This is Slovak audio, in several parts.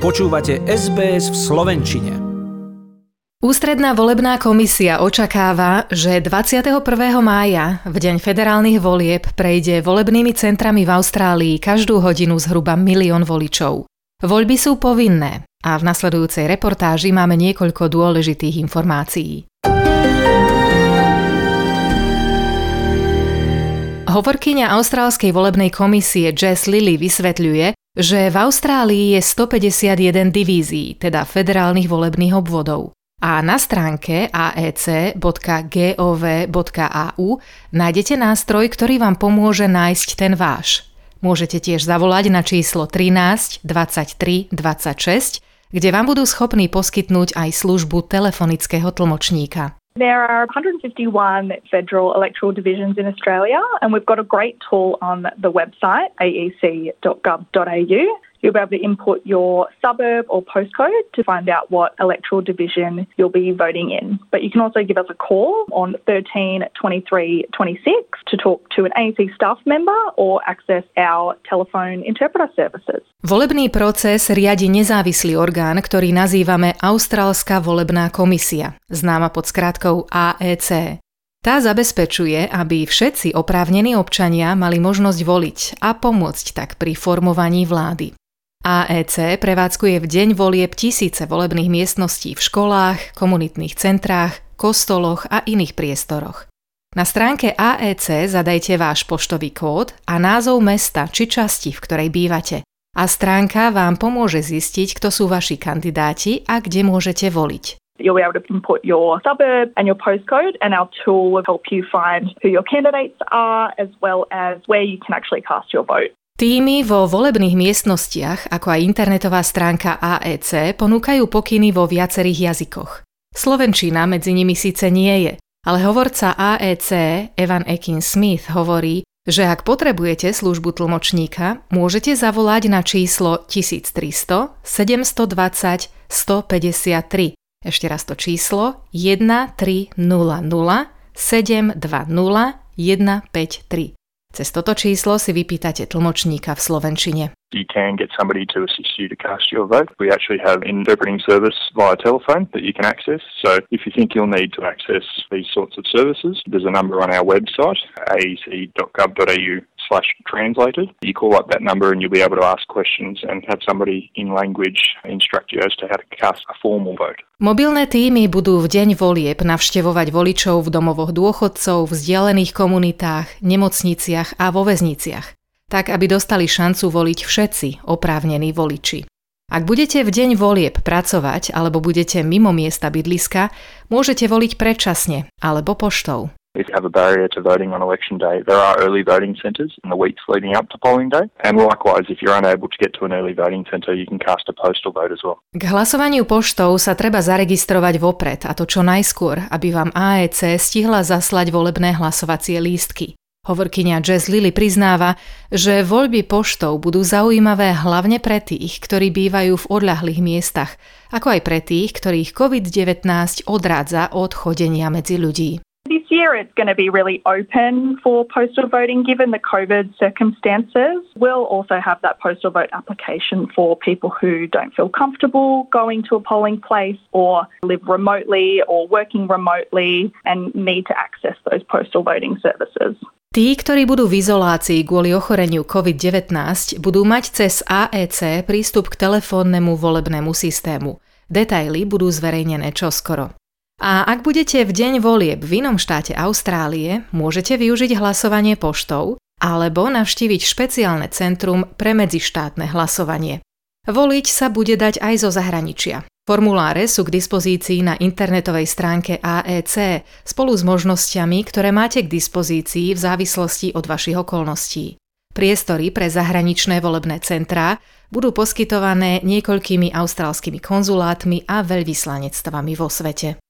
Počúvate SBS v Slovenčine. Ústredná volebná komisia očakáva, že 21. mája, v deň federálnych volieb, prejde volebnými centrami v Austrálii každú hodinu zhruba milión voličov. Voľby sú povinné a v nasledujúcej reportáži máme niekoľko dôležitých informácií. Hovorkyňa Austrálskej volebnej komisie Jess Lilly vysvetľuje, že v Austrálii je 151 divízií, teda federálnych volebných obvodov. A na stránke aec.gov.au nájdete nástroj, ktorý vám pomôže nájsť ten váš. Môžete tiež zavolať na číslo 13 23 26, kde vám budú schopní poskytnúť aj službu telefonického tlmočníka. There are 151 federal electoral divisions in Australia, and we've got a great tool on the website, aec.gov.au. You'll be able to input your suburb or postcode to find out what electoral division you'll be voting in. But you can also give us a call on 13 23 26 to talk to an AEC staff member or access our telephone interpreter services. Volebný proces riadi nezávislý orgán, ktorý nazývame Austrálska volebná komisia, známa pod skratkou AEC. Tá zabezpečuje, aby všetci oprávnení občania mali možnosť voliť a pomôcť tak pri formovaní vlády. AEC prevádzkuje v deň volieb tisíce volebných miestností v školách, komunitných centrách, kostoloch a iných priestoroch. Na stránke AEC zadajte váš poštový kód a názov mesta či časti, v ktorej bývate. A stránka vám pomôže zistiť, kto sú vaši kandidáti a kde môžete voliť. You'll be able to input your suburb and your postcode, and our tool will help you find who your candidates are as well as where you can actually cast your vote. Týmy vo volebných miestnostiach, ako aj internetová stránka AEC, ponúkajú pokyny vo viacerých jazykoch. Slovenčina medzi nimi síce nie je, ale hovorca AEC Evan Ekin Smith hovorí, že ak potrebujete službu tlmočníka, môžete zavolať na číslo 1300 720 153. Ešte raz to číslo 1300 720 153. Cez toto číslo si vypýtate tlmočníka v Slovenčine. You can get somebody to assist you to cast your vote. We actually have interpreting service via telephone that you can access. So if you think you'll need to access these sorts of services, there's a number on our website, aec.gov.au slash translated. You call up that number and you'll be able to ask questions and have somebody in language instruct you as to how to cast a formal vote. Mobilné týmy budú v deň volieb navštevovať voličov v domovoch dôchodcov, vzdialených komunitách, nemocniciach a vo väzniciach, tak aby dostali šancu voliť všetci oprávnení voliči. Ak budete v deň volieb pracovať alebo budete mimo miesta bydliska, môžete voliť predčasne alebo poštou. If you have a barrier to voting on election day, there are early voting centres in the weeks leading up to polling day. And likewise, if you're unable to get to an early voting centre, you can cast a postal vote as well. K hlasovaniu poštou sa treba zaregistrovať vopred, a to čo najskôr, aby vám AEC stihla zaslať volebné hlasovacie lístky. Hovorkyňa Jazz Lily priznáva, že voľby poštou budú zaujímavé hlavne pre tých, ktorí bývajú v odľahlých miestach, ako aj pre tých, ktorých COVID-19 odrádza od chodenia medzi ľudí. This year it's going to be really open for postal voting given the COVID circumstances. We'll also have that postal vote application for people who don't feel comfortable going to a polling place or live remotely or working remotely and need to access those postal voting services. Tí, ktorí budú v izolácii kvôli ochoreniu COVID-19, budú mať cez AEC prístup k telefónnemu volebnému systému. Detaily budú zverejnené čoskoro. A ak budete v deň volieb v inom štáte Austrálie, môžete využiť hlasovanie poštou alebo navštíviť špeciálne centrum pre medzištátne hlasovanie. Voliť sa bude dať aj zo zahraničia. Formuláre sú k dispozícii na internetovej stránke AEC spolu s možnosťami, ktoré máte k dispozícii v závislosti od vašich okolností. Priestory pre zahraničné volebné centrá budú poskytované niekoľkými austrálskymi konzulátmi a veľvyslanectvami vo svete.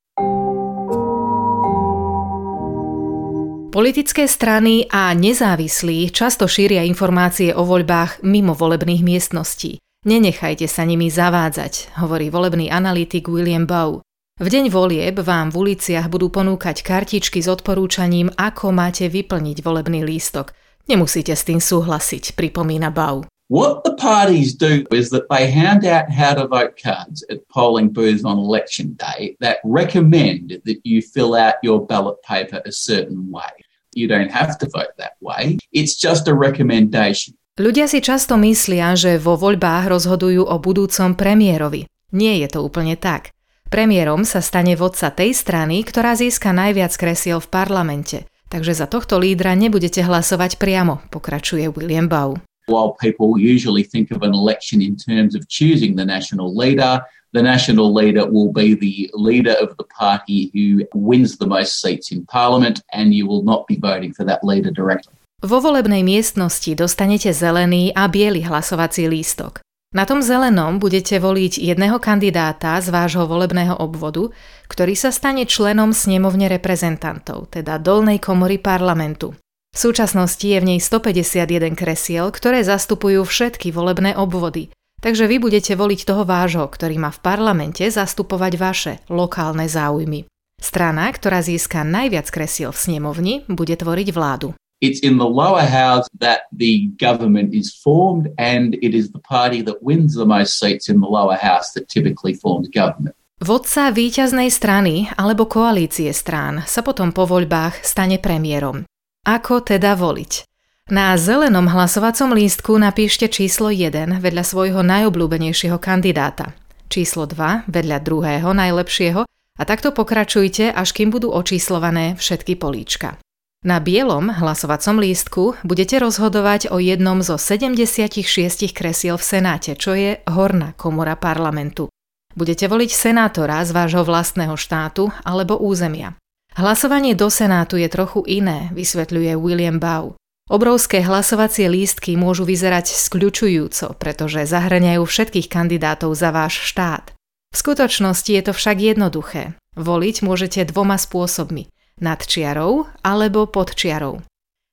Politické strany a nezávislí často šíria informácie o voľbách mimo volebných miestností. Nenechajte sa nimi zavádzať, hovorí volebný analytik William Bow. V deň volieb vám v uliciach budú ponúkať kartičky s odporúčaním, ako máte vyplniť volebný lístok. Nemusíte s tým súhlasiť, pripomína Bow. What the parties do is that they hand out how to vote cards at polling booths on election day that recommend that you fill out your ballot paper a certain way. You don't have to vote that way. It's just a recommendation. Ľudia si často myslia, že vo voľbách rozhodujú o budúcom premiérovi. Nie je to úplne tak. Premiérom sa stane vodca tej strany, ktorá získa najviac kresiel v parlamente. Takže za tohto lídra nebudete hlasovať priamo, pokračuje William Bau. While people usually think of an election in terms of choosing the national leader, the national leader will be the leader of the party who wins the most seats in parliament and you will not be voting for that leader directly. Vo volebnej miestnosti dostanete zelený a biely hlasovací lístok. Na tom zelenom budete voliť jedného kandidáta z vášho volebného obvodu, ktorý sa stane členom snemovne reprezentantov, teda dolnej komory parlamentu. V súčasnosti je v nej 151 kresiel, ktoré zastupujú všetky volebné obvody, takže vy budete voliť toho vášho, ktorý má v parlamente zastupovať vaše lokálne záujmy. Strana, ktorá získa najviac kresiel v snemovni, bude tvoriť vládu. It's in the lower house that the government is formed, and it is the party that wins the most seats in the lower house that typically forms government. Vodca víťaznej strany alebo koalície strán sa potom po voľbách stane premiérom. Ako teda voliť? Na zelenom hlasovacom lístku napíšte číslo 1 vedľa svojho najobľúbenejšieho kandidáta, číslo 2 vedľa druhého najlepšieho a takto pokračujte, až kým budú očíslované všetky políčka. Na bielom hlasovacom lístku budete rozhodovať o jednom zo 76 kresiel v Senáte, čo je horná komora parlamentu. Budete voliť senátora z vášho vlastného štátu alebo územia. Hlasovanie do Senátu je trochu iné, vysvetľuje William Bau. Obrovské hlasovacie lístky môžu vyzerať skľučujúco, pretože zahrňajú všetkých kandidátov za váš štát. V skutočnosti je to však jednoduché. Voliť môžete dvoma spôsobmi. Nad čiarou alebo pod čiarou.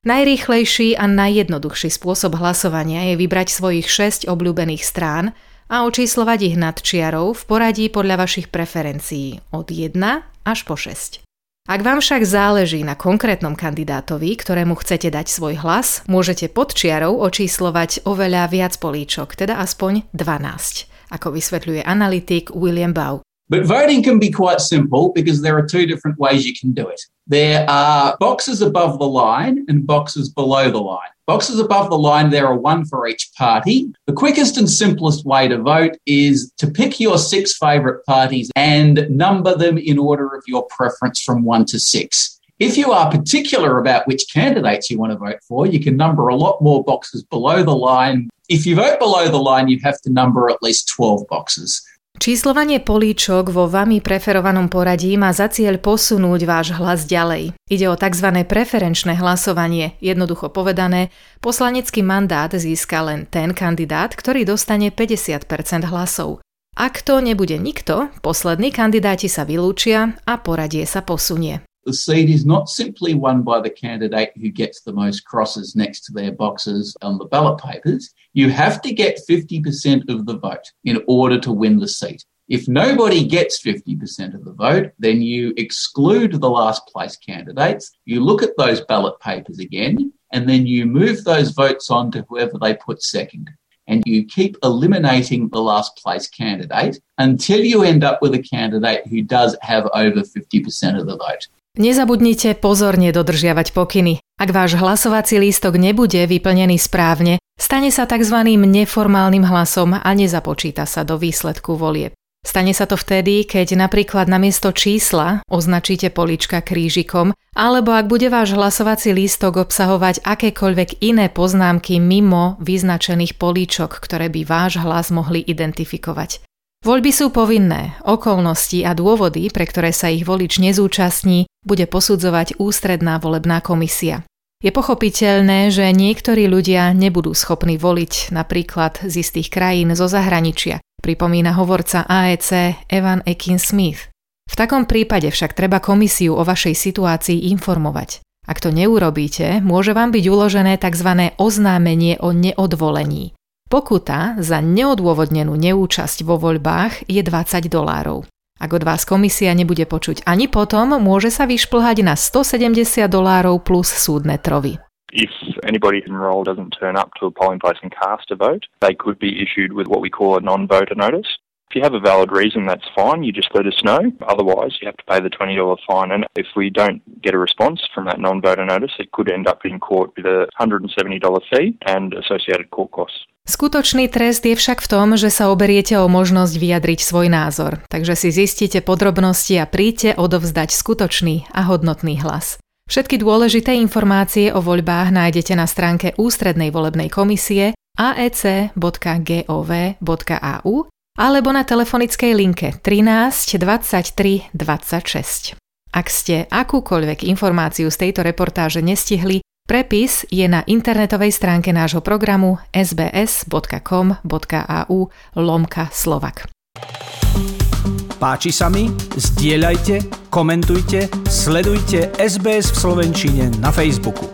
Najrýchlejší a najjednoduchší spôsob hlasovania je vybrať svojich 6 obľúbených strán a očíslovať ich nad čiarou v poradí podľa vašich preferencií od 1 až po 6. Ak vám však záleží na konkrétnom kandidátovi, ktorému chcete dať svoj hlas, môžete pod čiarou očíslovať oveľa viac políčok, teda aspoň 12, ako vysvetľuje analytik William Bau. But voting can be quite simple because there are two different ways you can do it. There are boxes above the line and boxes below the line. Boxes above the line, there are one for each party. The quickest and simplest way to vote is to pick your six favourite parties and number them in order of your preference from one to six. If you are particular about which candidates you want to vote for, you can number a lot more boxes below the line. If you vote below the line, you have to number at least 12 boxes. Číslovanie políčok vo vami preferovanom poradí má za cieľ posunúť váš hlas ďalej. Ide o tzv. preferenčné hlasovanie. Jednoducho povedané, poslanecký mandát získa len ten kandidát, ktorý dostane 50% hlasov. Ak to nebude nikto, poslední kandidáti sa vylúčia a poradie sa posunie. The seat is not simply won by the candidate who gets the most crosses next to their boxes on the ballot papers. You have to get 50% of the vote in order to win the seat. If nobody gets 50% of the vote, then you exclude the last place candidates. You look at those ballot papers again, and then you move those votes on to whoever they put second. And you keep eliminating the last place candidate until you end up with a candidate who does have over 50% of the vote. Nezabudnite pozorne dodržiavať pokyny. Ak váš hlasovací lístok nebude vyplnený správne, stane sa tzv. neformálnym hlasom a nezapočíta sa do výsledku volieb. Stane sa to vtedy, keď napríklad namiesto čísla označíte polička krížikom, alebo ak bude váš hlasovací lístok obsahovať akékoľvek iné poznámky mimo vyznačených políčok, ktoré by váš hlas mohli identifikovať. Voľby sú povinné, okolnosti a dôvody, pre ktoré sa ich volič nezúčastní, bude posudzovať ústredná volebná komisia. Je pochopiteľné, že niektorí ľudia nebudú schopní voliť napríklad z istých krajín zo zahraničia, pripomína hovorca AEC Evan Ekin Smith. V takom prípade však treba komisiu o vašej situácii informovať. Ak to neurobíte, môže vám byť uložené tzv. oznámenie o neodvolení. Pokuta za neodôvodnenú neúčasť vo voľbách je 20 dolárov. Ak od vás komisia nebude počuť ani potom, môže sa vyšplhať na 170 dolárov plus súdne trovy. If anybody enrolled doesn't turn up to a polling place and cast a vote, they could be issued with what we call a non-voter notice. If you have a valid reason, that's fine. You just let us know. Otherwise, you have to pay the $20 fine. And if we don't get a response from that non voter notice, it could end up in court with a $170 fee and associated court costs. Skutočný trest je však v tom, že sa oberiete o možnosť vyjadriť svoj názor, takže si zistite podrobnosti a príďte odovzdať skutočný a hodnotný hlas. Všetky dôležité informácie o voľbách nájdete na stránke Ústrednej volebnej komisie aec.gov.au alebo na telefonickej linke 13 23 26. Ak ste akúkoľvek informáciu z tejto reportáže nestihli, prepis je na internetovej stránke nášho programu sbs.com.au lomka slovak. Páči sa mi? Zdieľajte, komentujte, sledujte SBS v Slovenčine na Facebooku.